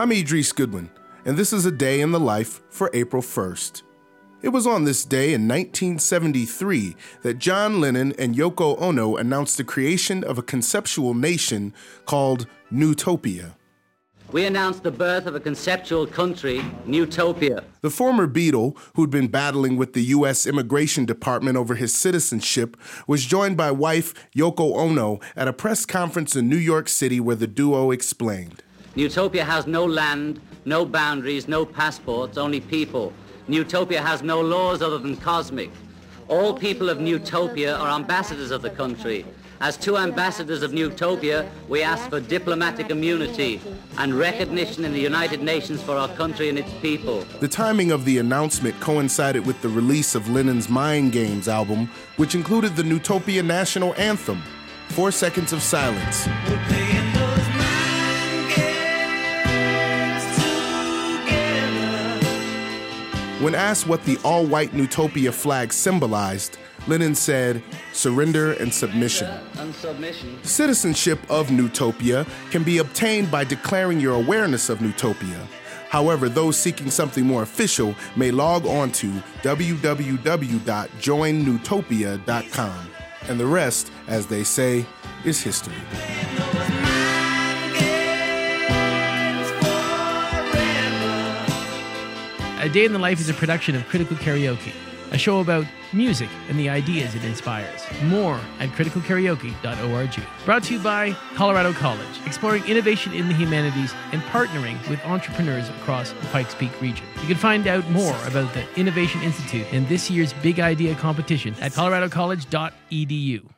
I'm Idris Goodwin, and this is a day in the life for April 1st. It was on this day in 1973 that John Lennon and Yoko Ono announced the creation of a conceptual nation called Nutopia. We announced the birth of a conceptual country, Nutopia. The former Beatle, who'd been battling with the U.S. Immigration Department over his citizenship, was joined by wife Yoko Ono at a press conference in New York City where the duo explained. Nutopia has no land, no boundaries, no passports, only people. Nutopia has no laws other than cosmic. All people of Nutopia are ambassadors of the country. As two ambassadors of Nutopia, we ask for diplomatic immunity and recognition in the United Nations for our country and its people. The timing of the announcement coincided with the release of Lennon's Mind Games album, which included the Nutopia national anthem, Four Seconds of Silence. When asked what the all white Nutopia flag symbolized, Lennon said, surrender and submission. And submission. Citizenship of Nutopia can be obtained by declaring your awareness of Nutopia. However, those seeking something more official may log on to www.joinnewtopia.com. And the rest, as they say, is history. A Day in the Life is a production of Critical Karaoke, a show about music and the ideas it inspires. More at criticalkaraoke.org. Brought to you by Colorado College, exploring innovation in the humanities and partnering with entrepreneurs across the Pikes Peak region. You can find out more about the Innovation Institute and this year's Big Idea competition at coloradocollege.edu.